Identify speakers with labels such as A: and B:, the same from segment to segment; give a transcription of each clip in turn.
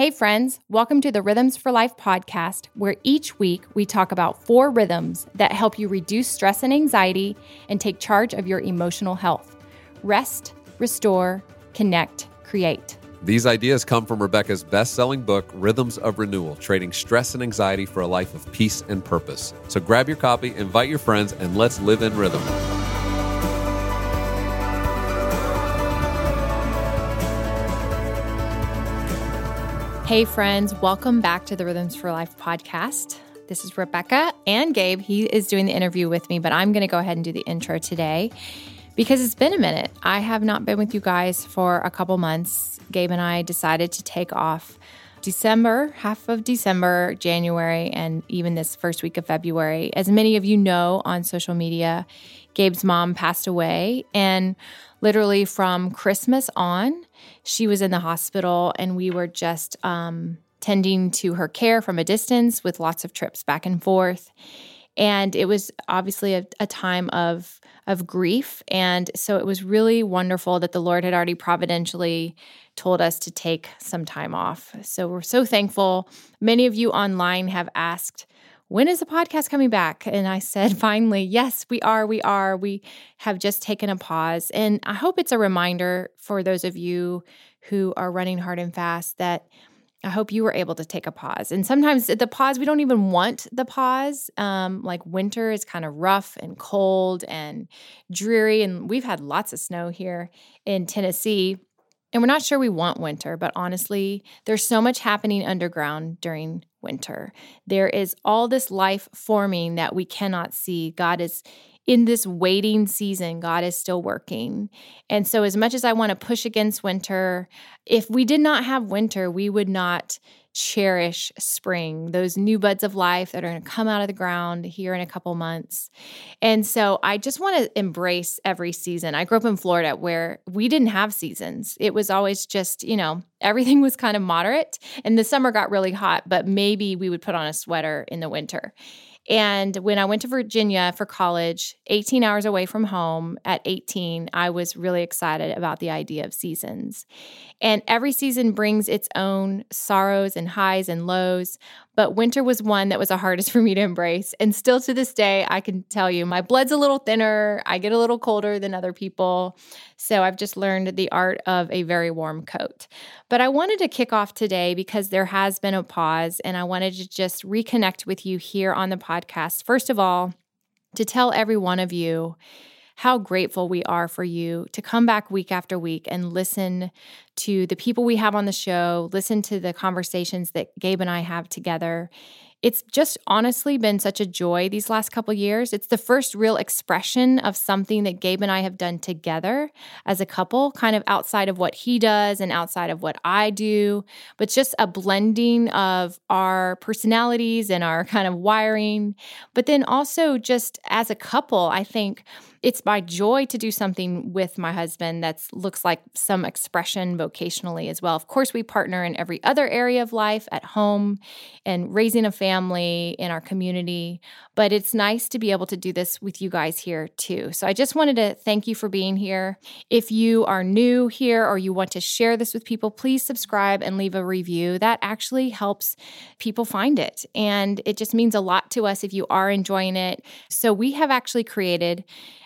A: Hey, friends, welcome to the Rhythms for Life podcast, where each week we talk about four rhythms that help you reduce stress and anxiety and take charge of your emotional health rest, restore, connect, create.
B: These ideas come from Rebekah's best selling book, Rhythms of Renewal Trading Stress and Anxiety for a Life of Peace and Purpose. So grab your copy, invite your friends, and let's live in rhythm.
A: Hey, friends, welcome back to the Rhythms for Life podcast. This is Rebekah and Gabe. He is doing the interview with me, but I'm going to go ahead and do the intro today because it's been a minute. I have not been with you guys for a couple months. Gabe and I decided to take off December, half of December, January, and even this first week of February. As many of you know on social media, Gabe's mom passed away. And literally from Christmas on, she was in the hospital and we were just um, tending to her care from a distance with lots of trips back and forth. And it was obviously a, a time of of grief. And so it was really wonderful that the Lord had already providentially told us to take some time off. So we're so thankful. Many of you online have asked, when is the podcast coming back? And I said, finally, yes, we are. We are. We have just taken a pause. And I hope it's a reminder for those of you who are running hard and fast that I hope you were able to take a pause. And sometimes the pause, we don't even want the pause. Um, like winter is kind of rough and cold and dreary. And we've had lots of snow here in Tennessee. And we're not sure we want winter, but honestly, there's so much happening underground during winter. There is all this life forming that we cannot see. God is in this waiting season, God is still working. And so, as much as I want to push against winter, if we did not have winter, we would not cherish spring, those new buds of life that are going to come out of the ground here in a couple months. And so I just want to embrace every season. I grew up in Florida where we didn't have seasons. It was always just, you know, everything was kind of moderate and the summer got really hot, but maybe we would put on a sweater in the winter. And when I went to Virginia for college, 18 hours away from home at 18, I was really excited about the idea of seasons. And every season brings its own sorrows and highs and lows. But winter was one that was the hardest for me to embrace. And still to this day, I can tell you my blood's a little thinner. I get a little colder than other people. So I've just learned the art of a very warm coat. But I wanted to kick off today because there has been a pause and I wanted to just reconnect with you here on the podcast. First of all, to tell every one of you how grateful we are for you to come back week after week and listen to the people we have on the show, listen to the conversations that Gabe and I have together. It's just honestly been such a joy these last couple years. It's the first real expression of something that Gabe and I have done together as a couple, kind of outside of what he does and outside of what I do, but just a blending of our personalities and our kind of wiring. But then also just as a couple, I think it's my joy to do something with my husband that looks like some expression vocationally as well. Of course, we partner in every other area of life at home and raising a family in our community, but it's nice to be able to do this with you guys here too. So I just wanted to thank you for being here. If you are new here or you want to share this with people, please subscribe and leave a review. That actually helps people find it. And it just means a lot to us if you are enjoying it. So we have actually created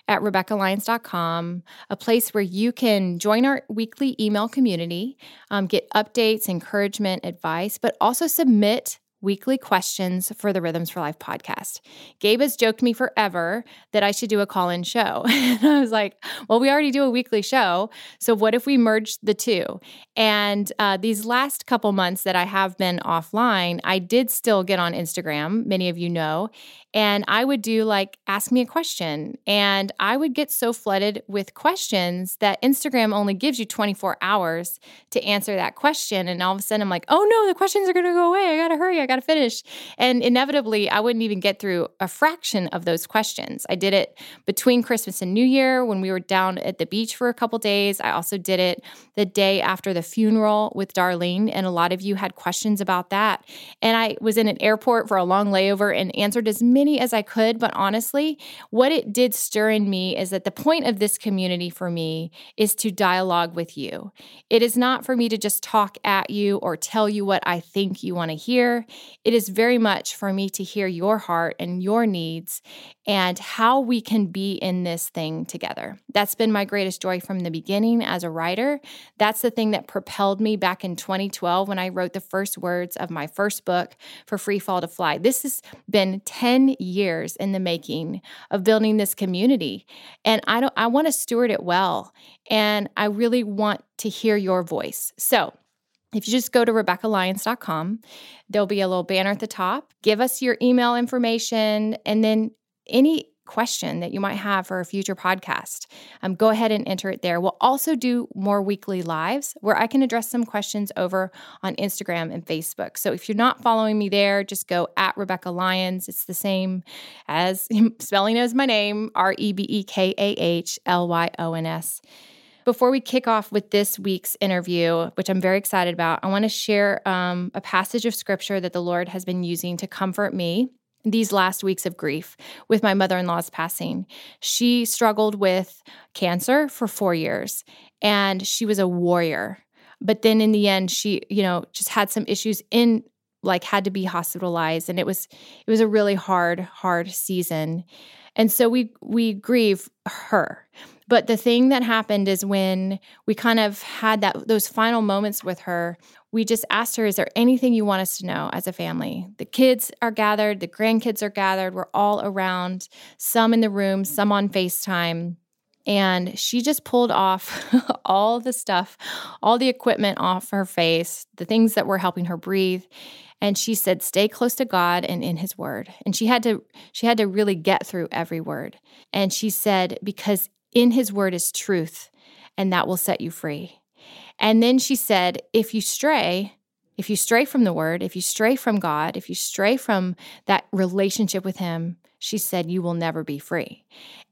A: at RebekahLyons.com, a place where you can join our weekly email community, um, get updates, encouragement, advice, but also submit weekly questions for the Rhythms for Life podcast. Gabe has joked me forever that I should do a call in show. and I was like, well, we already do a weekly show. So what if we merged the two? And uh, these last couple months that I have been offline, I did still get on Instagram, many of you know, and I would do like, ask me a question. And I would get so flooded with questions that Instagram only gives you 24 hours to answer that question. And all of a sudden, I'm like, oh no, the questions are going to go away. I got to hurry. I got got to finish. And inevitably, I wouldn't even get through a fraction of those questions. I did it between Christmas and New Year when we were down at the beach for a couple days. I also did it the day after the funeral with Darlene. And a lot of you had questions about that. And I was in an airport for a long layover and answered as many as I could. But honestly, what it did stir in me is that the point of this community for me is to dialogue with you. It is not for me to just talk at you or tell you what I think you want to hear. It is very much for me to hear your heart and your needs and how we can be in this thing together. That's been my greatest joy from the beginning as a writer. That's the thing that propelled me back in 2012 when I wrote the first words of my first book for Free Fall to Fly. This has been 10 years in the making of building this community. And I don't I want to steward it well. And I really want to hear your voice. So if you just go to RebekahLyons.com, there'll be a little banner at the top. Give us your email information and then any question that you might have for a future podcast, um, go ahead and enter it there. We'll also do more weekly lives where I can address some questions over on Instagram and Facebook. So if you're not following me there, just go at Rebekah Lyons. It's the same as spelling as my name, R E B E K A H L Y O N S. Before we kick off with this week's interview, which I'm very excited about, I want to share um, a passage of scripture that the Lord has been using to comfort me these last weeks of grief with my mother in law's passing. She struggled with cancer for four years and she was a warrior. But then in the end, she, you know, just had some issues in like had to be hospitalized and it was it was a really hard hard season and so we we grieve her but the thing that happened is when we kind of had that those final moments with her we just asked her, Is there anything you want us to know as a family? The kids are gathered, the grandkids are gathered, we're all around, some in the room, some on FaceTime. And she just pulled off all the stuff, all the equipment off her face, the things that were helping her breathe. And she said, stay close to God and in his word. And she had to, she had to really get through every word. And she said, because in his word is truth, and that will set you free. And then she said, if you stray, if you stray from the word, if you stray from God, if you stray from that relationship with Him, she said, you will never be free.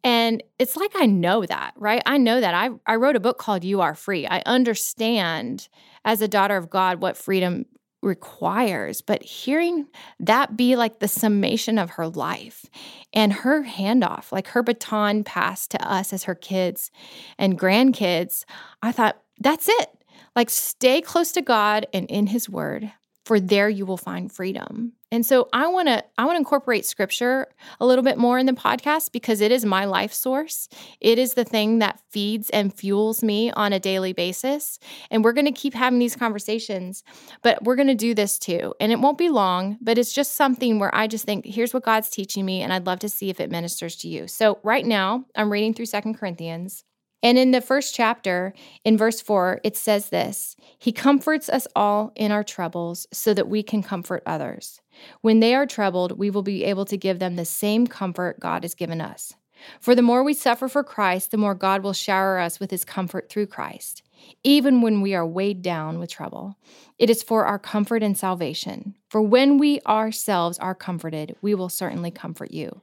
A: And it's like I know that, right? I know that. I, I wrote a book called You Are Free. I understand as a daughter of God what freedom requires, but hearing that be like the summation of her life and her handoff, like her baton passed to us as her kids and grandkids, I thought, that's it. Like stay close to God and in his word, for there you will find freedom. And so I want to I want to incorporate scripture a little bit more in the podcast because it is my life source. It is the thing that feeds and fuels me on a daily basis. And we're going to keep having these conversations, but we're going to do this too. And it won't be long, but it's just something where I just think here's what God's teaching me and I'd love to see if it ministers to you. So right now, I'm reading through Second Corinthians and in the first chapter, in verse 4, it says this He comforts us all in our troubles so that we can comfort others. When they are troubled, we will be able to give them the same comfort God has given us. For the more we suffer for Christ, the more God will shower us with his comfort through Christ, even when we are weighed down with trouble. It is for our comfort and salvation. For when we ourselves are comforted, we will certainly comfort you.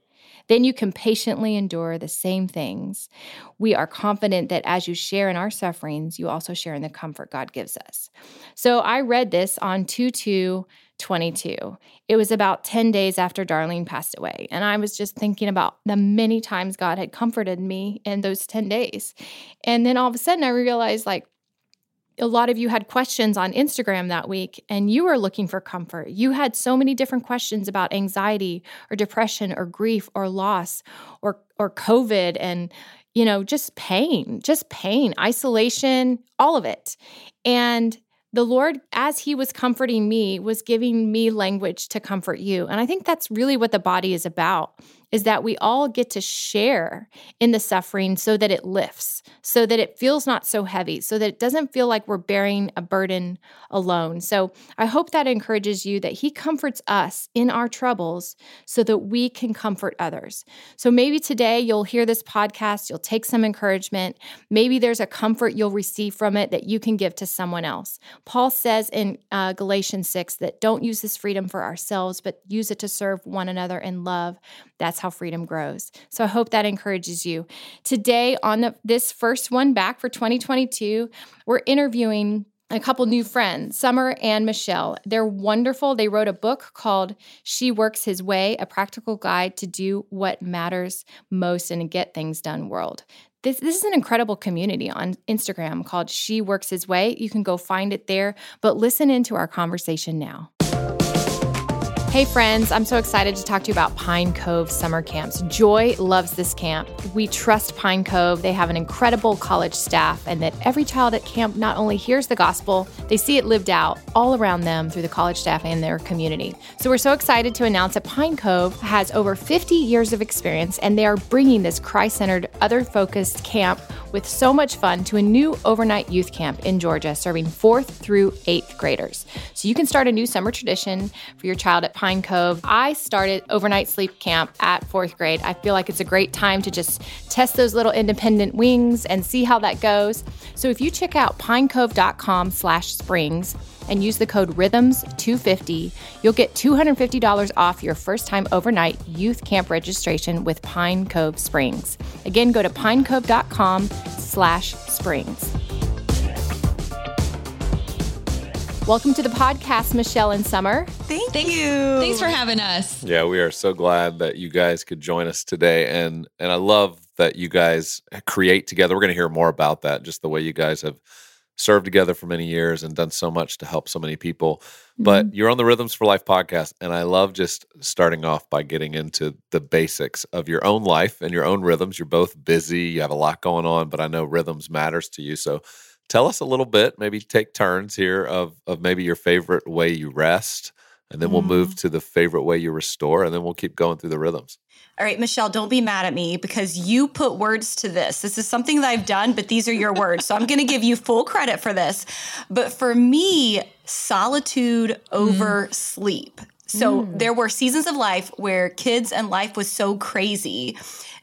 A: Then you can patiently endure the same things. We are confident that as you share in our sufferings, you also share in the comfort God gives us. So I read this on 2 2 22. It was about 10 days after Darlene passed away. And I was just thinking about the many times God had comforted me in those 10 days. And then all of a sudden I realized, like, a lot of you had questions on Instagram that week and you were looking for comfort. You had so many different questions about anxiety or depression or grief or loss or or COVID and you know, just pain, just pain, isolation, all of it. And the Lord, as He was comforting me, was giving me language to comfort you. And I think that's really what the body is about is that we all get to share in the suffering so that it lifts, so that it feels not so heavy, so that it doesn't feel like we're bearing a burden alone. So I hope that encourages you that He comforts us in our troubles so that we can comfort others. So maybe today you'll hear this podcast, you'll take some encouragement. Maybe there's a comfort you'll receive from it that you can give to someone else. Paul says in uh, Galatians 6 that don't use this freedom for ourselves, but use it to serve one another in love. That's how freedom grows. So I hope that encourages you. Today, on the, this first one back for 2022, we're interviewing a couple new friends, Summer and Michelle. They're wonderful. They wrote a book called She Works His Way, a practical guide to do what matters most and get things done world. This, this is an incredible community on Instagram called She Works His Way. You can go find it there, but listen into our conversation now. Hey, friends, I'm so excited to talk to you about Pine Cove summer camps. Joy loves this camp. We trust Pine Cove. They have an incredible college staff, and that every child at camp not only hears the gospel, they see it lived out all around them through the college staff and their community. So we're so excited to announce that Pine Cove has over 50 years of experience, and they are bringing this Christ centered, other focused camp with so much fun to a new overnight youth camp in Georgia, serving fourth through eighth graders. So you can start a new summer tradition for your child at Pine Cove. I started overnight sleep camp at fourth grade. I feel like it's a great time to just test those little independent wings and see how that goes. So if you check out pinecove.com slash springs, and use the code RHYTHMS250, you'll get $250 off your first time overnight youth camp registration with Pine Cove Springs. Again, go to pinecove.com slash springs. Welcome to the podcast, Michelle and Summer.
C: Thank
D: Thanks,
C: you.
D: Thanks for having us.
B: Yeah, we are so glad that you guys could join us today, and and I love that you guys create together. We're going to hear more about that, just the way you guys have served together for many years and done so much to help so many people. But
A: Mm-hmm.
B: you're on the Rhythms for Life podcast, and I love just starting off by getting into the basics of your own life and your own rhythms. You're both busy, you have a lot going on, but I know rhythms matters to you. So tell us a little bit, maybe take turns here of of maybe your favorite way you rest, and then we'll move mm-hmm. to the favorite way you restore, and then we'll keep going through the rhythms.
C: All right, Michelle, don't be mad at me because you put words to this. This is something that I've done, but these are your words. So I'm going to give you full credit for this. But for me, solitude over mm. sleep. So mm. there were seasons of life where kids and life was so crazy.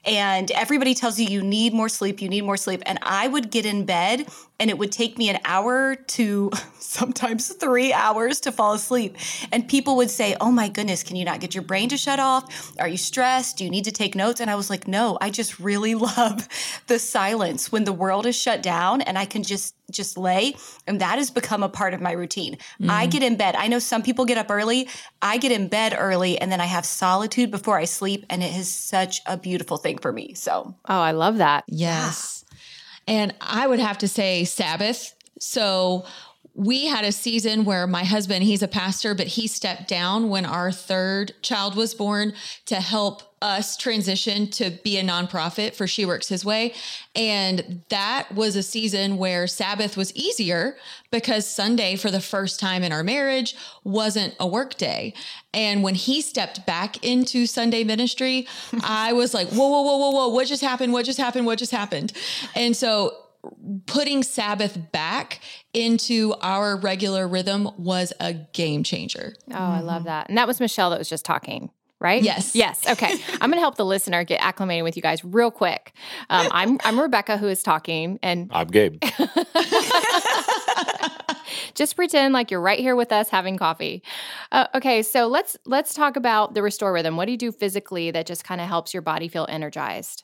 C: And everybody tells you you need more sleep, you need more sleep. And I would get in bed and it would take me an hour to sometimes three hours to fall asleep. And people would say, Oh my goodness, can you not get your brain to shut off? Are you stressed? Do you need to take notes? And I was like, No, I just really love the silence when the world is shut down and I can just just lay and that has become a part of my routine. I mm. get in bed. I know some people get up early. I get in bed early and then I have solitude before I sleep and it is such a beautiful thing for me. So,
A: Oh, I love that.
D: Yes. And I would have to say Sabbath. So we had a season where my husband, he's a pastor, but he stepped down when our third child was born to help us transition to be a nonprofit for She Works His Way. And that was a season where Sabbath was easier because Sunday, for the first time in our marriage, wasn't a work day. And when he stepped back into Sunday ministry, I was like, whoa, whoa, whoa, whoa, whoa, what just happened? What just happened? What just happened? And so putting Sabbath back into our regular rhythm was a game changer.
A: Oh, I love mm-hmm. that. And that was Michelle that was just talking. Right?
D: Yes.
A: Yes. Okay. I'm going to help the listener get acclimated with you guys real quick. Um, I'm I'm Rebekah who is talking, and
B: I'm Gabe.
A: just pretend like you're right here with us having coffee. Uh, okay, so let's let's talk about the restore rhythm. What do you do physically that just kind of helps your body feel energized?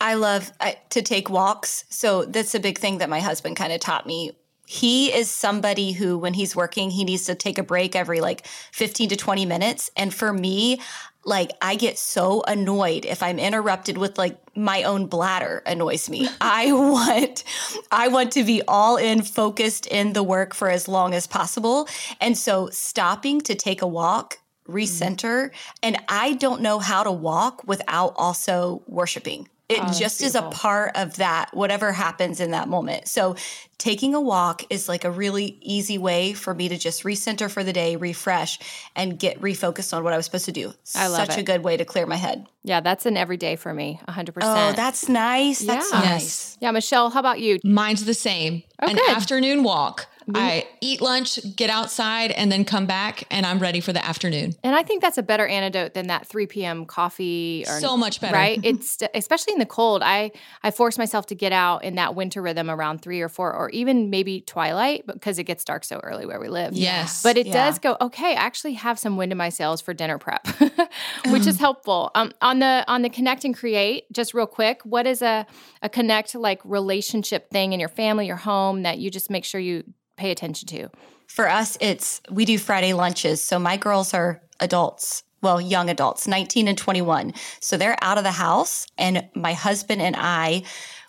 C: I love uh, to take walks. So that's a big thing that my husband kind of taught me. He is somebody who, when he's working, he needs to take a break every like 15 to 20 minutes. And for me, like I get so annoyed if I'm interrupted with like my own bladder annoys me. I want I want to be all in focused in the work for as long as possible. And so stopping to take a walk mm-hmm. recenter and I don't know how to walk without also worshiping It
A: Oh, that's
C: just is a part of that, whatever happens in that moment. So, taking a walk is like a really easy way for me to just recenter for the day, refresh, and get refocused on what I was supposed to do.
A: I love
C: Such
A: it.
C: a good way to clear my head.
A: Yeah, that's an everyday for me, 100%.
C: Oh, that's nice. That's
A: Yeah.
C: nice.
D: Yes.
A: yeah, Michelle, how about you?
D: Mine's the same.
A: Oh,
D: An
A: good.
D: afternoon walk. I eat lunch, get outside, and then come back, and I'm ready for the afternoon.
A: And I think that's a better antidote than that 3 p.m. coffee. Or,
D: So much better.
A: right? It's especially in the cold. I I force myself to get out in that winter rhythm around three or four, or even maybe twilight because it gets dark so early where we live.
D: Yes.
A: But it
C: Yeah.
A: does go okay. I actually have some wind in my sails for dinner prep, which is helpful. Um, on the on the connect and create, just real quick, what is a a connect like relationship thing in your family, your home that you just make sure you pay attention to?
C: For us, it's we do Friday lunches. So my girls are adults, well, young adults, 19 and 21. So they're out of the house. And my husband and I,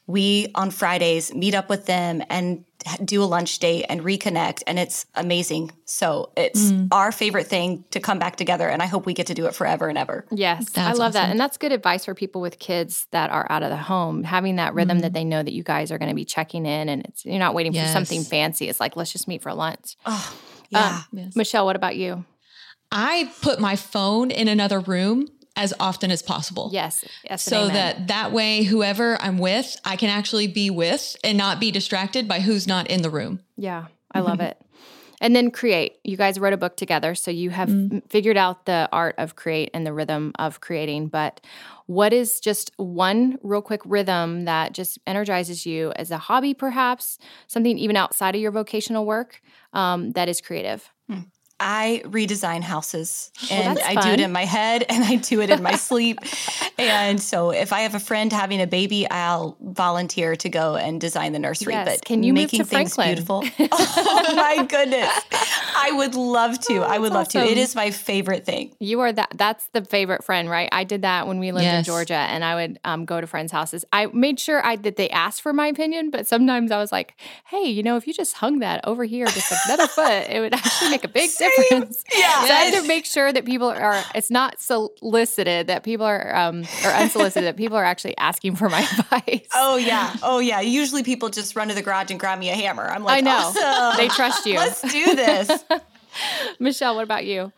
C: we on Fridays meet up with them and do a lunch date and reconnect. And it's amazing. So it's mm. our favorite thing to come back together. And I hope we get to do it forever and ever.
A: Yes, I
D: That's
A: love that. And that's good advice for people with kids that are out of the home, having that rhythm that mm-hmm. they know that you guys are going to be checking in and it's you're not waiting for something fancy. It's like let's just meet for lunch.
C: Oh, um, yeah.
D: Yes.
A: Michelle, what about you?
D: I put my phone in another room as often as possible.
A: Yes. Yes.
D: So
A: amen.
D: that that way, whoever I'm with, I can actually be with and not be distracted by who's not in the room.
A: Yeah, I love mm-hmm. it. And then create. You guys wrote a book together, so you have mm. m- figured out the art of create and the rhythm of creating. But what is just one real quick rhythm that just energizes you as a hobby, perhaps something even outside of your vocational work um, that is creative? Hmm.
C: I redesign houses and
A: that's
C: I do it in my head and I do it in my sleep. And so if I have a friend having a baby, I'll volunteer to go and design the nursery.
A: Yes.
C: But
A: Can you
C: making things beautiful. oh my goodness. I would love to. I would love
A: that's
C: to. It is my favorite thing.
A: You are that. That's the favorite friend, right? I did that when we lived in Georgia, and I would um, go to friends' houses. I made sure I that they asked for my opinion, but sometimes I was like, "Hey, you know, if you just hung that over here just another foot, it would actually make a big difference."
C: Yeah.
A: So I had to make sure that people are. It's not solicited that people are um, or unsolicited that people are actually asking for my advice.
C: Oh yeah. Oh yeah. Usually people just run to the garage and grab me a hammer. I'm like,
A: I know
C: awesome.
A: they trust you.
C: Let's do this.
A: Michelle, what about you?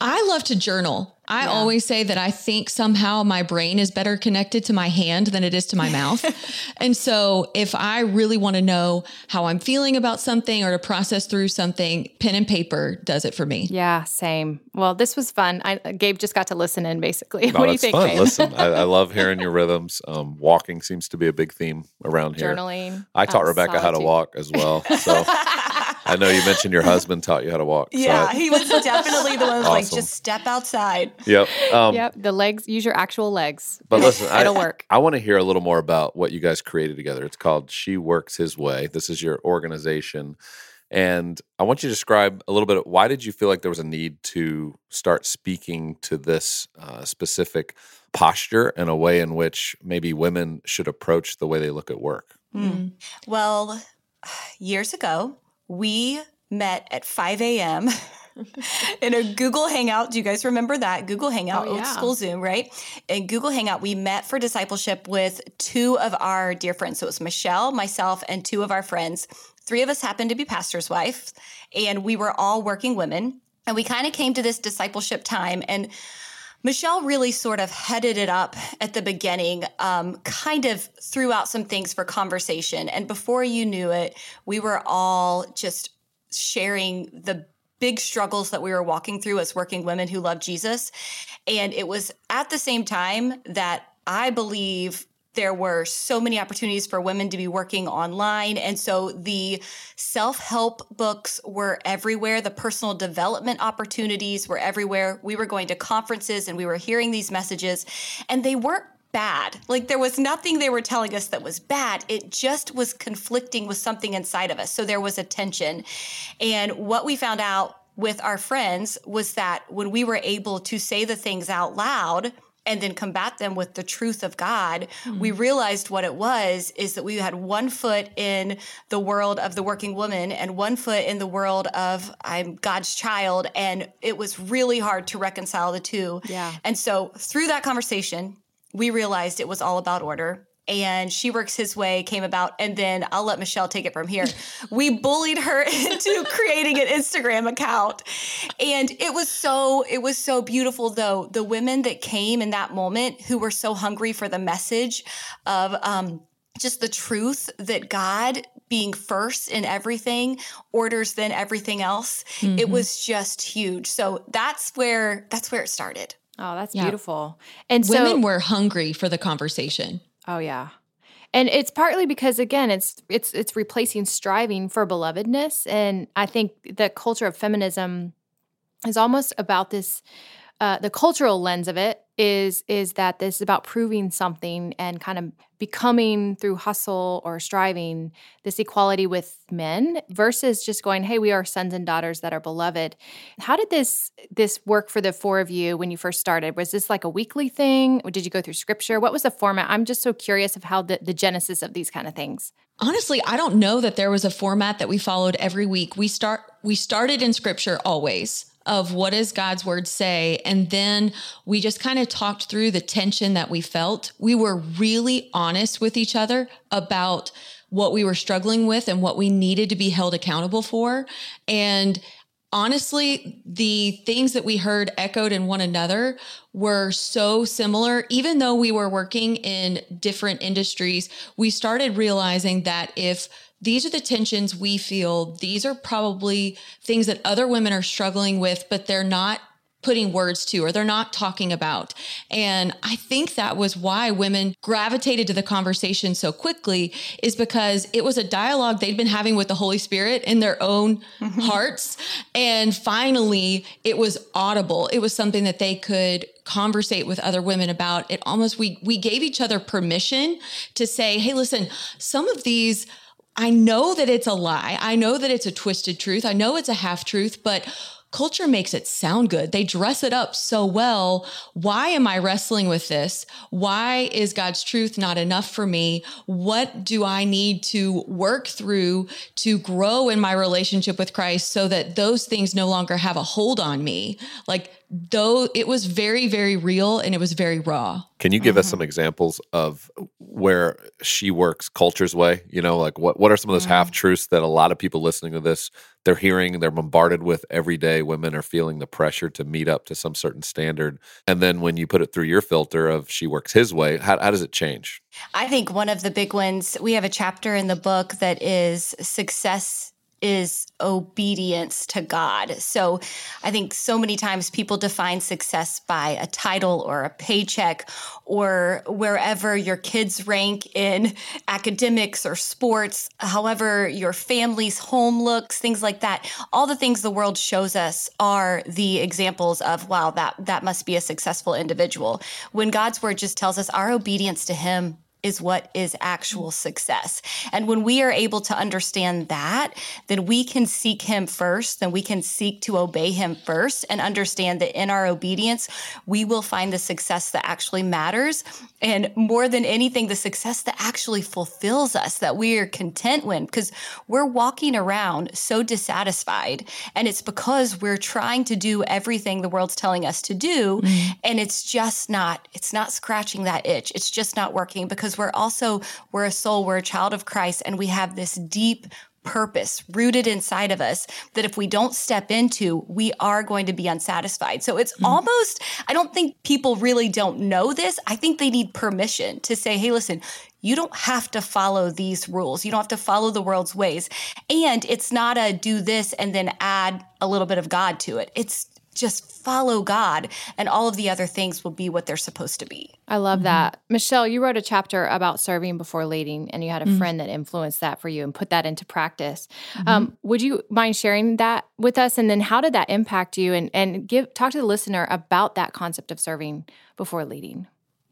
D: I love to journal. I always say that I think somehow my brain is better connected to my hand than it is to my mouth. and so if I really want to know how I'm feeling about something or to process through something, pen and paper does it for me.
A: Yeah, same. Well, this was fun. I, Gabe just got to listen in, basically.
B: No,
A: what do you think,
B: fun.
A: babe?
B: Listen, I, I love hearing your rhythms. Um, walking seems to be a big theme around here.
A: Journaling.
B: I taught Rebekah how to walk as well. So I know you mentioned your husband taught you how to walk.
C: Yeah.
B: I-
C: He was definitely the one who's like, just step outside.
B: yep. Um,
A: Yep, the legs. Use your actual legs.
B: But listen, I,
A: It'll work.
B: I want to hear a little more about what you guys created together. It's called She Works His Way. This is your organization. And I want you to describe a little bit of why did you feel like there was a need to start speaking to this uh, specific posture and a way in which maybe women should approach the way they look at work?
C: Hmm. Well, years ago, we met at 5 a.m. in a Google Hangout. Do you guys remember that? Google Hangout,
A: Oh,
C: old school Zoom, right? In Google Hangout, we met for discipleship with two of our dear friends. So it was Michelle, myself, and two of our friends. Three of us happened to be pastor's wives, and we were all working women. And we kind of came to this discipleship time and Michelle really sort of headed it up at the beginning, um, kind of threw out some things for conversation. And before you knew it, we were all just sharing the big struggles that we were walking through as working women who love Jesus. And it was at the same time that I believe there were so many opportunities for women to be working online. And so the self help books were everywhere. The personal development opportunities were everywhere. We were going to conferences and we were hearing these messages, and they weren't bad. Like there was nothing they were telling us that was bad. It just was conflicting with something inside of us. So there was a tension. And what we found out with our friends was that when we were able to say the things out loud, and then combat them with the truth of God, we mm. realized what it was is that we had one foot in the world of the working woman and one foot in the world of I'm God's child. And it was really hard to reconcile the two.
A: Yeah.
C: And so through that conversation, we realized it was all about order and she works his way came about and then i'll let michelle take it from here. We bullied her into creating an instagram account. And it was so it was so beautiful though. The women that came in that moment who were so hungry for the message of um, just the truth that god being first in everything orders then everything else mm-hmm. it was just huge. So that's where that's where it started.
A: Oh that's yeah. beautiful. And
D: so, women were hungry for the conversation
A: Oh yeah. And it's partly because again, it's it's it's replacing striving for belovedness and I think the culture of feminism is almost about this uh, the cultural lens of it is is that this is about proving something and kind of becoming through hustle or striving this equality with men versus just going hey we are sons and daughters that are beloved. How did this this work for the four of you when you first started? Was this like a weekly thing? Or did you go through scripture? What was the format? I'm just so curious of how the, the genesis of these kind of things.
D: Honestly i don't know that there was a format that we followed every week. We start we started in scripture always of what does God's word say? And then we just kind of talked through the tension that we felt. We were really honest with each other about what we were struggling with and what we needed to be held accountable for. And honestly, the things that we heard echoed in one another were so similar. Even though we were working in different industries, we started realizing that if these are the tensions we feel. These are probably things that other women are struggling with, but they're not putting words to or they're not talking about. And I think that was why women gravitated to the conversation so quickly is because it was a dialogue they'd been having with the Holy Spirit in their own mm-hmm. hearts. And finally, it was audible. It was something that they could conversate with other women about. It almost we we gave each other permission to say, "Hey, listen, some of these I know that it's a lie. I know that it's a twisted truth. I know it's a half truth, but culture makes it sound good. They dress it up so well. Why am I wrestling with this? Why is God's truth not enough for me? What do I need to work through to grow in my relationship with Christ so that those things no longer have a hold on me? Like, though it was very, very real and it was very raw.
B: Can you give mm-hmm. us some examples of where she works culture's way? You know, like what, what are some of those mm-hmm. half truths that a lot of people listening to this they're hearing, they're bombarded with every day. Women are feeling the pressure to meet up to some certain standard. And then when you put it through your filter of she works his way, how, how does it change?
C: I think one of the big ones, we have a chapter in the book that is success is obedience to God. So I think so many times people define success by a title or a paycheck or wherever your kids rank in academics or sports, however your family's home looks, things like that. All the things the world shows us are the examples of wow, that that must be a successful individual. When God's word just tells us our obedience to him is what is actual success. And when we are able to understand that, then we can seek Him first, then we can seek to obey Him first and understand that in our obedience, we will find the success that actually matters. And more than anything, the success that actually fulfills us, that we are content with, because we're walking around so dissatisfied. And it's because we're trying to do everything the world's telling us to do. Mm-hmm. And it's just not, it's not scratching that itch. It's just not working because because we're also we're a soul, we're a child of Christ, and we have this deep purpose rooted inside of us that if we don't step into, we are going to be unsatisfied. So it's mm-hmm. almost, I don't think people really don't know this. I think they need permission to say, hey, listen, you don't have to follow these rules. You don't have to follow the world's ways. And it's not a do this and then add a little bit of God to it. It's just follow God and all of the other things will be what they're supposed to be.
A: I love mm-hmm. that. Michelle, you wrote a chapter about serving before leading and you had a mm-hmm. friend that influenced that for you and put that into practice. Mm-hmm. Um, would you mind sharing that with us? And then how did that impact you and, and give talk to the listener about that concept of serving before leading?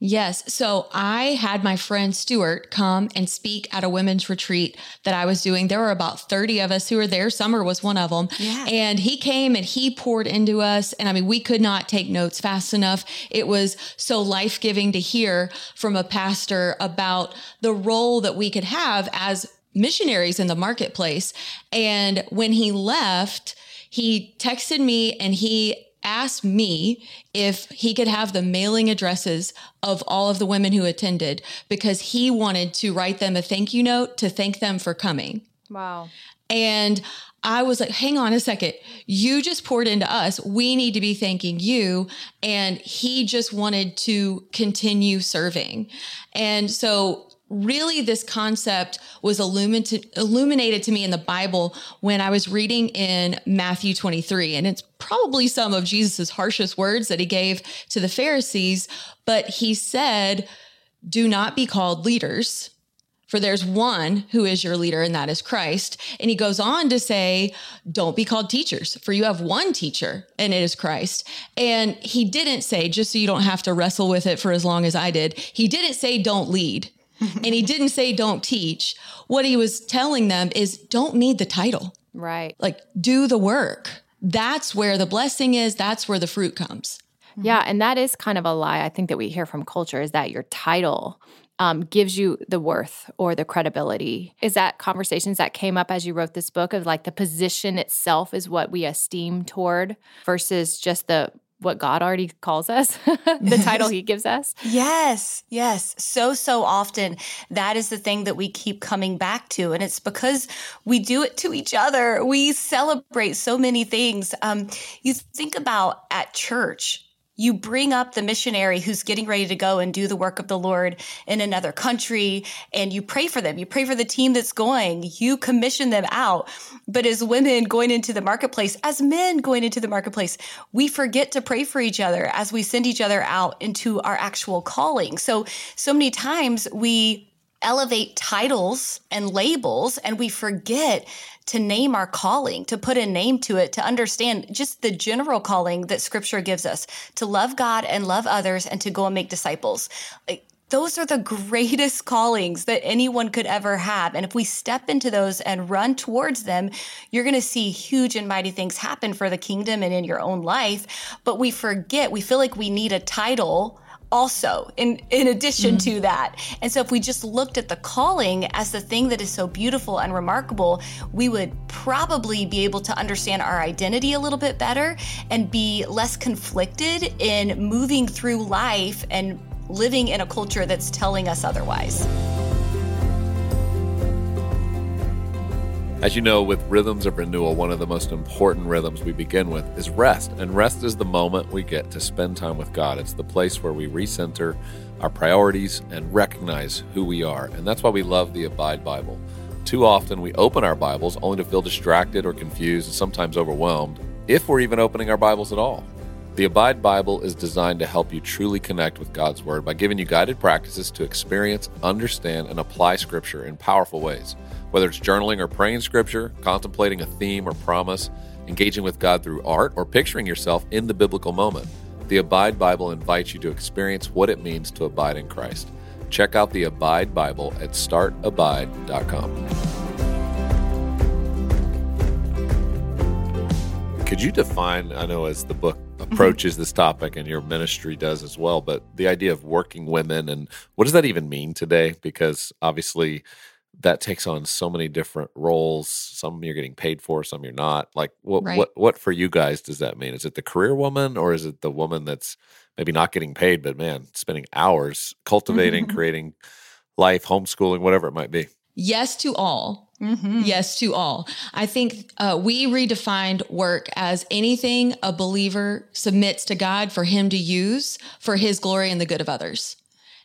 D: Yes. So I had my friend Stuart come and speak at a women's retreat that I was doing. There were about 30 of us who were there. Summer was one of them. Yeah. And he came and he poured into us. And I mean, we could not take notes fast enough. It was so life giving to hear from a pastor about the role that we could have as missionaries in the marketplace. And when he left, he texted me and he asked me if he could have the mailing addresses of all of the women who attended because he wanted to write them a thank you note to thank them for coming.
A: Wow.
D: And I was like, hang on a second. You just poured into us. We need to be thanking you. And he just wanted to continue serving. And so really this concept was illuminated, illuminated to me in the Bible when I was reading in Matthew 23. And it's probably some of Jesus's harshest words that he gave to the Pharisees, but he said, do not be called leaders for there's one who is your leader, and that is Christ. And he goes on to say, Don't be called teachers, for you have one teacher, and it is Christ. And he didn't say, just so you don't have to wrestle with it for as long as I did, he didn't say, Don't lead. and he didn't say, Don't teach. What he was telling them is, Don't need the title.
A: Right.
D: Like, do the work. That's where the blessing is, that's where the fruit comes.
A: Yeah, and that is kind of a lie I think that we hear from culture is that your title um, gives you the worth or the credibility. Is that conversations that came up as you wrote this book of like the position itself is what we esteem toward versus just the what God already calls us, the title he gives us?
C: Yes, yes. So, so often that is the thing that we keep coming back to. And it's because we do it to each other. We celebrate so many things. Um, you think about at church, you bring up the missionary who's getting ready to go and do the work of the Lord in another country and you pray for them. You pray for the team that's going. You commission them out. But as women going into the marketplace, as men going into the marketplace, we forget to pray for each other as we send each other out into our actual calling. So, so many times we elevate titles and labels and we forget to name our calling, to put a name to it, to understand just the general calling that scripture gives us to love God and love others and to go and make disciples. Like, those are the greatest callings that anyone could ever have. And if we step into those and run towards them, you're going to see huge and mighty things happen for the kingdom and in your own life. But we forget, we feel like we need a title also in in addition mm-hmm. to that and so if we just looked at the calling as the thing that is so beautiful and remarkable we would probably be able to understand our identity a little bit better and be less conflicted in moving through life and living in a culture that's telling us otherwise
B: As you know, with rhythms of renewal, one of the most important rhythms we begin with is rest. And rest is the moment we get to spend time with God. It's the place where we recenter our priorities and recognize who we are. And that's why we love the Abide Bible. Too often we open our Bibles only to feel distracted or confused and sometimes overwhelmed, if we're even opening our Bibles at all. The Abide Bible is designed to help you truly connect with God's Word by giving you guided practices to experience, understand, and apply Scripture in powerful ways. Whether it's journaling or praying scripture, contemplating a theme or promise, engaging with God through art, or picturing yourself in the biblical moment, the Abide Bible invites you to experience what it means to abide in Christ. Check out the Abide Bible at startabide.com. Could you define, I know as the book mm-hmm. approaches this topic and your ministry does as well, but the idea of working women and what does that even mean today? Because obviously, that takes on so many different roles. Some you're getting paid for, some you're not. Like what right. what what for you guys does that mean? Is it the career woman or is it the woman that's maybe not getting paid but man, spending hours cultivating, mm-hmm. creating life, homeschooling, whatever it might be?
D: Yes to all. Mm-hmm. Yes to all. I think uh, we redefined work as anything a believer submits to God for Him to use for His glory and the good of others.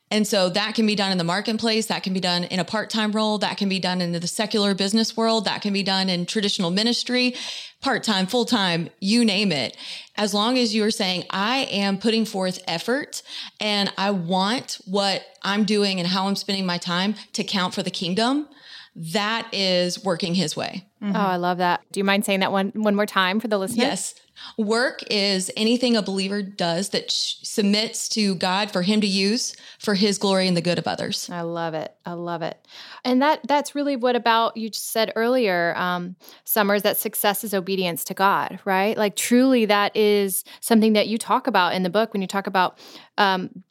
D: And so that can be done in the marketplace, that can be done in a part time role, that can be done in the secular business world, that can be done in traditional ministry, part time, full time, you name it. As long as you're saying, I am putting forth effort and I want what I'm doing and how I'm spending my time to count for the kingdom, that is working his way.
A: Mm-hmm. Oh, I love that. Do you mind saying that one one more time for the listeners?
D: Yes. Work is anything a believer does that submits to God for him to use for his glory and the good of others.
A: I love it. I love it. And that that's really what about you said earlier, um, Summers, that success is obedience to God, right? Like truly that is something that you talk about in the book when you talk about um,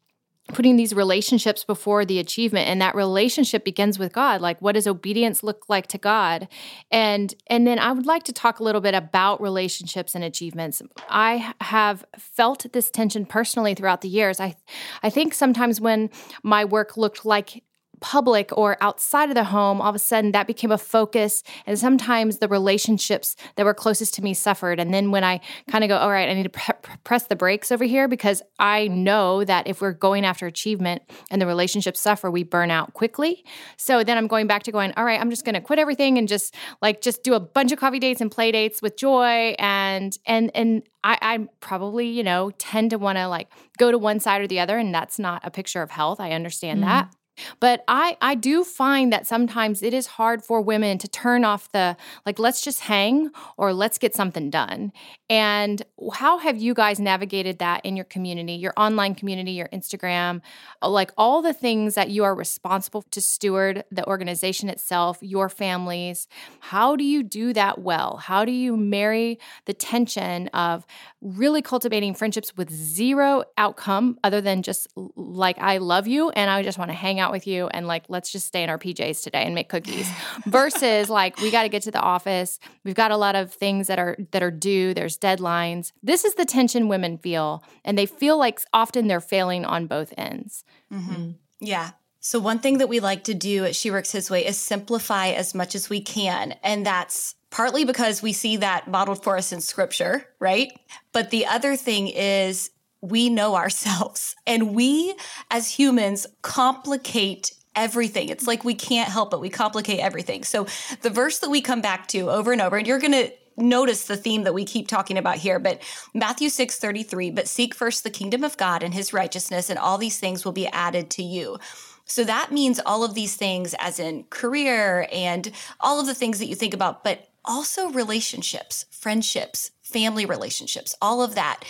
A: putting these relationships before the achievement and that relationship begins with god. Like what does obedience look like to god? And and then i would like to talk a little bit about relationships and achievements. I have felt this tension personally throughout the years. I i think sometimes when my work looked like public or outside of the home, all of a sudden that became a focus. And sometimes the relationships that were closest to me suffered. And then when I kind of go, all right, I need to pre- press the brakes over here because I know that if we're going after achievement and the relationships suffer, we burn out quickly. So then I'm going back to going, all right, I'm just going to quit everything and just like just do a bunch of coffee dates and play dates with joy and and and I, I probably, you know, tend to want to like go to one side or the other, and that's not a picture of health. I understand mm-hmm. that. But I I do find that sometimes it is hard for women to turn off the like let's just hang or let's get something done. And how have you guys navigated that in your community, your online community, your Instagram, uh, like all the things that you are responsible to steward the organization itself, your families? How do you do that well? How do you marry the tension of really cultivating friendships with zero outcome other than just like I love you and I just want to hang out with you and like let's just stay in our PJs today and make cookies versus like we got to get to the office. We've got a lot of things that are that are due. There's deadlines. This is the tension women feel and they feel like often they're failing on both ends.
C: Mm-hmm. Yeah. So, one thing that we like to do at She Works His Way is simplify as much as we can. And that's partly because we see that modeled for us in scripture, right? But the other thing is we know ourselves and we as humans complicate everything. It's like we can't help it. We complicate everything. So, the verse that we come back to over and over, and you're going to notice the theme that we keep talking about here but matthew 6 33 but seek first the kingdom of god and his righteousness and all these things will be added to you so that means all of these things as in career and all of the things that you think about but also relationships friendships family relationships all of that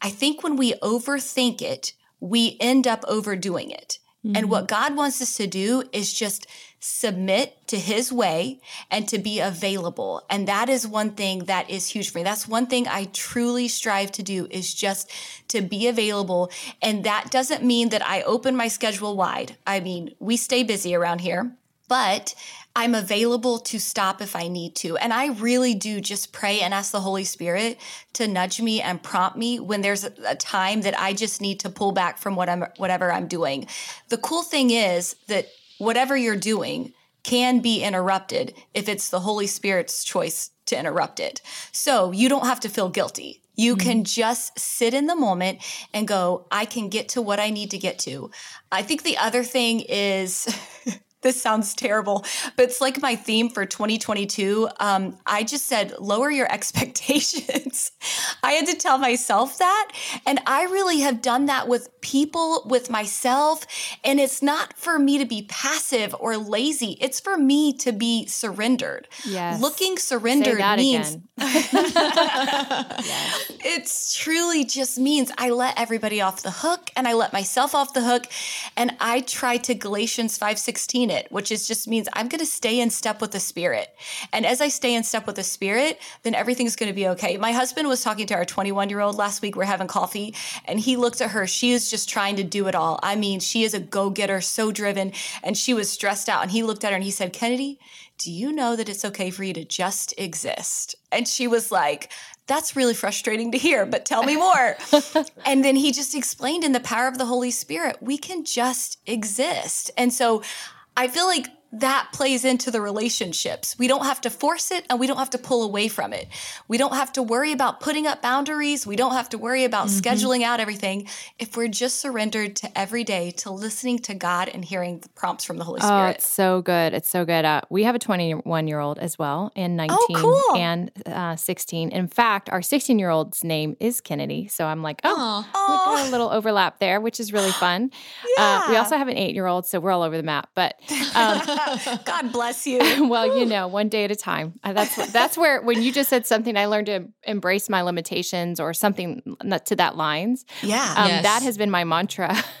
C: i think when we overthink it we end up overdoing it mm-hmm. and what god wants us to do is just submit to his way and to be available. And that is one thing that is huge for me. That's one thing I truly strive to do is just to be available. And that doesn't mean that I open my schedule wide. I mean, we stay busy around here, but I'm available to stop if I need to. And I really do just pray and ask the Holy Spirit to nudge me and prompt me when there's a, time that I just need to pull back from what I'm whatever I'm doing. The cool thing is that whatever you're doing can be interrupted if it's the Holy Spirit's choice to interrupt it. So you don't have to feel guilty. You mm-hmm. can just sit in the moment and go, I can get to what I need to get to. I think the other thing is this sounds terrible, but it's like my theme for 2022. Um, I just said, lower your expectations. I had to tell myself that. And I really have done that with people, with myself. And it's not for me to be passive or lazy, it's for me to be surrendered.
A: Yes.
C: Looking surrendered means yes. it's truly just means I let everybody off the hook and I let myself off the hook. And I try to Galatians 5 16 it, which is just means I'm going to stay in step with the spirit. And as I stay in step with the spirit, then everything's going to be okay. My husband was talking to our 21 year old last week. We're having coffee and he looked at her. She is just trying to do it all. I mean, she is a go getter, so driven, and she was stressed out. And he looked at her and he said, Kennedy, do you know that it's okay for you to just exist? And she was like, that's really frustrating to hear, but tell me more. and then he just explained in the power of the Holy Spirit, we can just exist. And so I feel like that plays into the relationships. We don't have to force it and we don't have to pull away from it. We don't have to worry about putting up boundaries. We don't have to worry about mm-hmm. scheduling out everything if we're just surrendered to every day to listening to God and hearing the prompts from the Holy Spirit.
A: Oh, it's so good. It's so good. Uh, we have a 21 year old as well, and 19
C: oh, cool.
A: and uh, 16. In fact, our 16 year old's name is Kennedy. So I'm like, oh, Aww. we got a little overlap there, which is really fun. Yeah. Uh, we also have an eight year old, so we're all over the map. But um,
C: God bless you.
A: well, you know, one day at a time. That's that's where when you just said something, I learned to embrace my limitations or something to that lines.
C: Yeah.
A: Um,
D: Yes.
A: That has been my mantra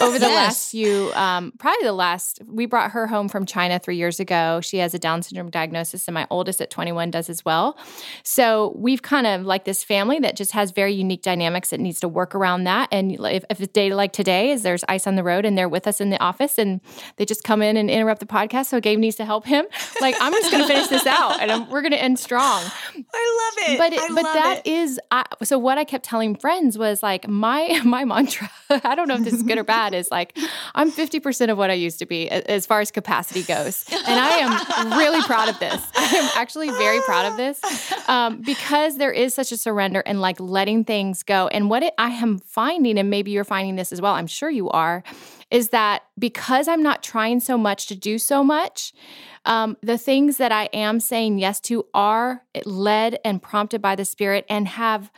A: over the last
D: Yes.
A: few, um, probably the last. We brought her home from China three years ago. She has a Down syndrome diagnosis, and my oldest at 21 does as well. So we've kind of like this family that just has very unique dynamics that needs to work around that. And if, if a day like today is there's ice on the road and they're with us in the office and they just come in and interrupt the podcast, so Gabe needs to help him. Like I'm just going to finish this out, and I'm, we're going to end strong
C: I love it.
A: but it,
C: I
A: but that
C: it.
A: is I, so what I kept telling friends was like my my mantra. I don't know if this is good or bad. Is like I'm 50 percent of what I used to be as far as capacity goes, and I am really proud of this. I am actually very proud of this um, because there is such a surrender and like letting things go. And what it, I am finding, and maybe you're finding this as well. I'm sure you are. Is that because I'm not trying so much to do so much, um, the things that I am saying yes to are led and prompted by the Spirit and have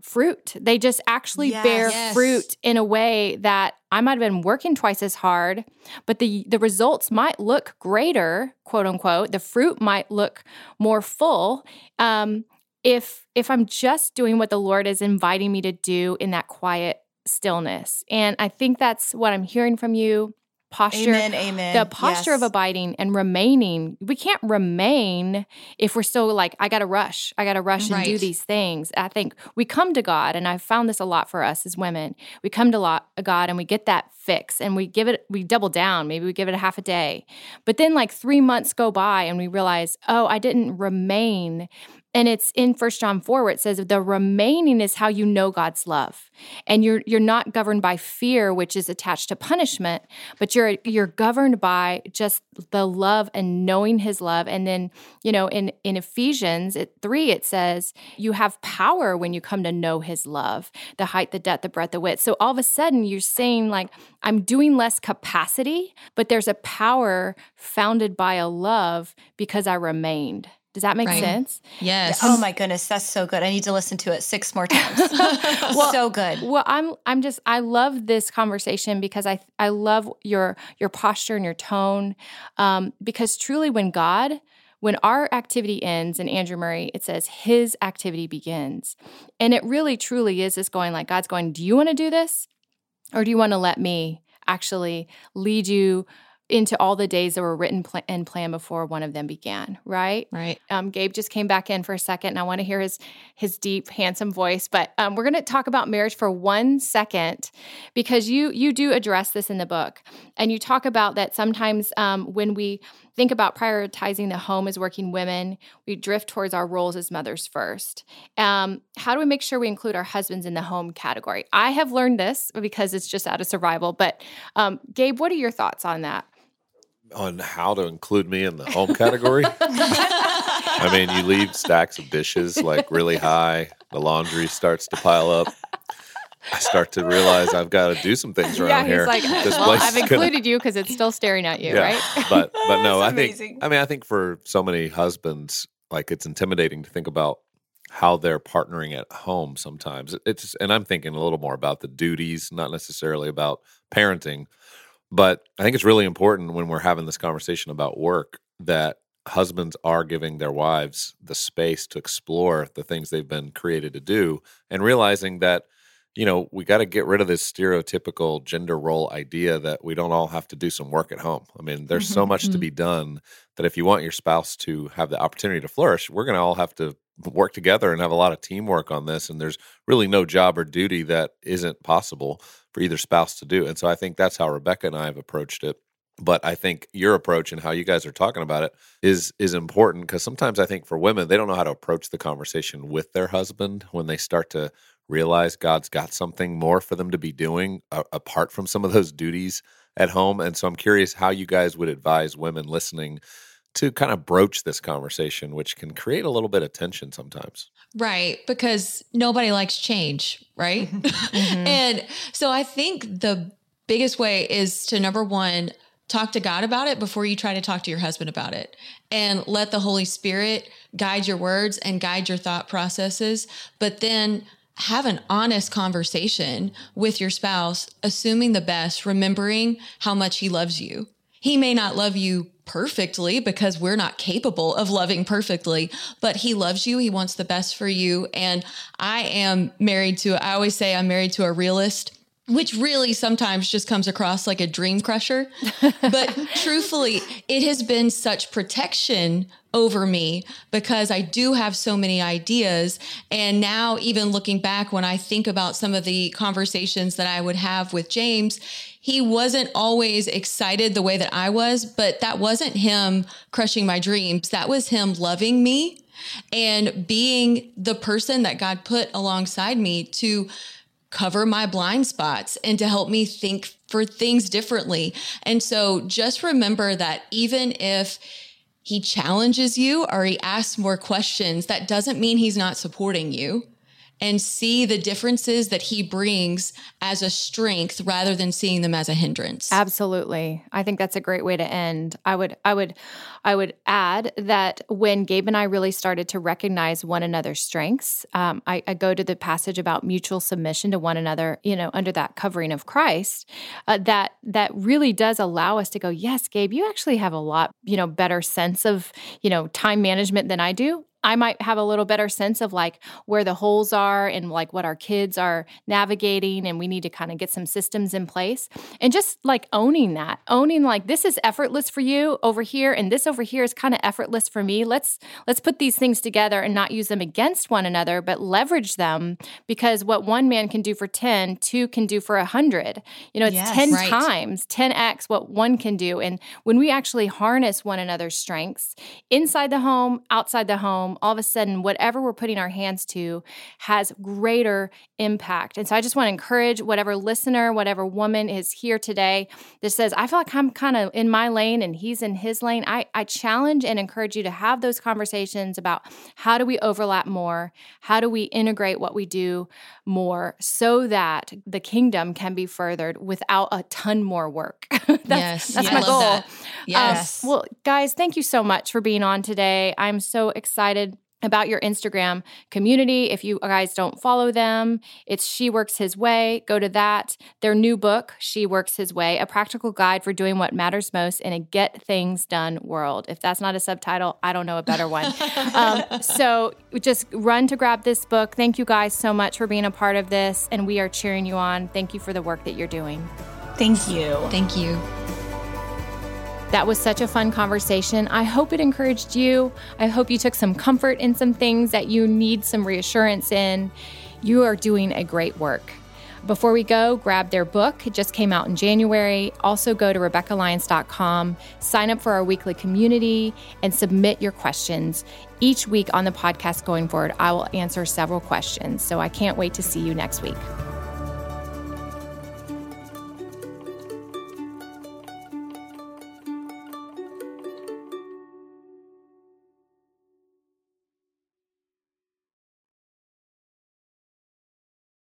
A: fruit. They just actually bear
D: Yes.
A: fruit in a way that I might have been working twice as hard, but the the results might look greater, quote unquote. The fruit might look more full. Um, if if I'm just doing what the Lord is inviting me to do in that quiet stillness. And I think that's what I'm hearing from you. Posture
C: Amen. Amen.
A: the posture of abiding and remaining we can't remain if we're still like i gotta rush i gotta rush and do these things i think we come to god and i've found this a lot for us as women we come to lot, god and we get that fix and we give it we double down maybe we give it a half a day but then like three months go by and we realize oh i didn't remain and it's in First John 4 where it says the remaining is how you know God's love. And you're you're not governed by fear which is attached to punishment, but you're you're governed by just the love and knowing his love. And then, you know, in in Ephesians at 3 it says you have power when you come to know his love, the height, the depth, the breadth, the width. So all of a sudden you're saying like I'm doing less capacity, but there's a power founded by a love because I remained. Does that make
D: Right.
A: sense?
D: Yes.
C: Oh my goodness, that's so good. I need to listen to it six more times. so good.
A: Well, I'm I'm just I love this conversation because I I love your your posture and your tone um, because truly when God when our activity ends in Andrew Murray it says his activity begins and it really truly is this going like God's going do you want to do this or do you want to let me actually lead you into all the days that were written pl- and planned before one of them began right
D: Right.
A: um, Gabe just came back in for a second, and I want to hear his his deep, handsome voice. But um, we're going to talk about marriage for one second because you you do address this in the book, and you talk about that sometimes um, when we think about prioritizing the home as working women, we drift towards our roles as mothers first. Um, how do we make sure we include our husbands in the home category? I have learned this because it's just out of survival. But um, Gabe, what are your thoughts on that?
B: On how to include me in the home category. I mean, you leave stacks of dishes like really high, the laundry starts to pile up. I start to realize I've got to do some things around
A: yeah,
B: here.
A: he's like,
B: This
A: well,
B: place
A: I've
B: is gonna-
A: included you because it's still staring at you, right?
B: but but no, I
C: That's
B: think. I mean I think for so many husbands, like it's intimidating to think about how they're partnering at home sometimes. It's and I'm thinking a little more about the duties, not necessarily about parenting. But I think it's really important when we're having this conversation about work that husbands are giving their wives the space to explore the things they've been created to do and realizing that you know, we got to get rid of this stereotypical gender role idea that we don't all have to do some work at home. I mean, there's so
C: Mhm,
B: much to
D: mhm.
B: be done that if you want your spouse to have the opportunity to flourish, we're going to all have to work together and have a lot of teamwork on this. And there's really no job or duty that isn't possible for either spouse to do. And so I think that's how Rebekah and I have approached it. But I think your approach and how you guys are talking about it is is important because sometimes I think for women they don't know how to approach the conversation with their husband when they start to realize God's got something more for them to be doing uh, apart from some of those duties at home. And so I'm curious how you guys would advise women listening to kind of broach this conversation, which can create a little bit of tension sometimes.
D: Right. Because nobody likes change. Right.
A: Mhm.
D: And so I think the biggest way is to number one, talk to God about it before you try to talk to your husband about it. And let the Holy Spirit guide your words and guide your thought processes. But then have an honest conversation with your spouse, assuming the best, remembering how much he loves you. He may not love you perfectly because we're not capable of loving perfectly, but he loves you. He wants the best for you. And I am married to, I always say I'm married to a realist which really sometimes just comes across like a dream crusher. But truthfully, it has been such protection over me because I do have so many ideas. And now, even looking back, when I think about some of the conversations that I would have with James, he wasn't always excited the way that I was, but that wasn't him crushing my dreams. That was him loving me and being the person that God put alongside me to cover my blind spots and to help me think for things differently. And so just remember that even if he challenges you or he asks more questions, that doesn't mean he's not supporting you and see the differences that he brings as a strength rather than seeing them as a hindrance.
A: Absolutely. I think that's a great way to end. I would I would I would add that when Gabe and I really started to recognize one another's strengths, um, I, I, go to the passage about mutual submission to one another, you know, under that covering of Christ, uh, that that really does allow us to go, yes, Gabe, you actually have a lot, you know, better sense of, you know, time management than I do. I might have a little better sense of like where the holes are and like what our kids are navigating, and we need to kind of get some systems in place. And just like owning that, owning like this is effortless for you over here, and this over here is kind of effortless for me. Let's let's put these things together and not use them against one another, but leverage them because what one man can do for 10, two can do for a hundred. You know, it's yes, 10 right. times, 10x what one can do. And when we actually harness one another's strengths inside the home, outside the home, home, all of a sudden, whatever we're putting our hands to has greater impact. And so I just want to encourage whatever listener, whatever woman is here today that says, I feel like I'm kind of in my lane and he's in his lane. I, I challenge and encourage you to have those conversations about how do we overlap more? How do we integrate what we do more so that the kingdom can be furthered without a ton more work? that's,
D: yes.
A: That's
D: yeah,
A: my goal. That.
D: Um, yes.
A: Um, well, guys, thank you so much for being on today. I'm so excited about your Instagram community. If you guys don't follow them, it's She Works His Way. Go to that. Their new book, She Works His Way, a practical guide for doing what matters most in a get things done world. If that's not a subtitle, I don't know a better one. um, so just run to grab this book. Thank you guys so much for being a part of this, and we are cheering you on. Thank you for the work that you're doing.
C: Thank you.
D: Thank you.
A: That was such a fun conversation. I hope it encouraged you. I hope you took some comfort in some things that you need some reassurance in. You are doing a great work. Before we go, grab their book. It just came out in January. Also, go to RebekahLyons.com, sign up for our weekly community, and submit your questions. Each week on the podcast going forward, I will answer several questions. So I can't wait to see you next week.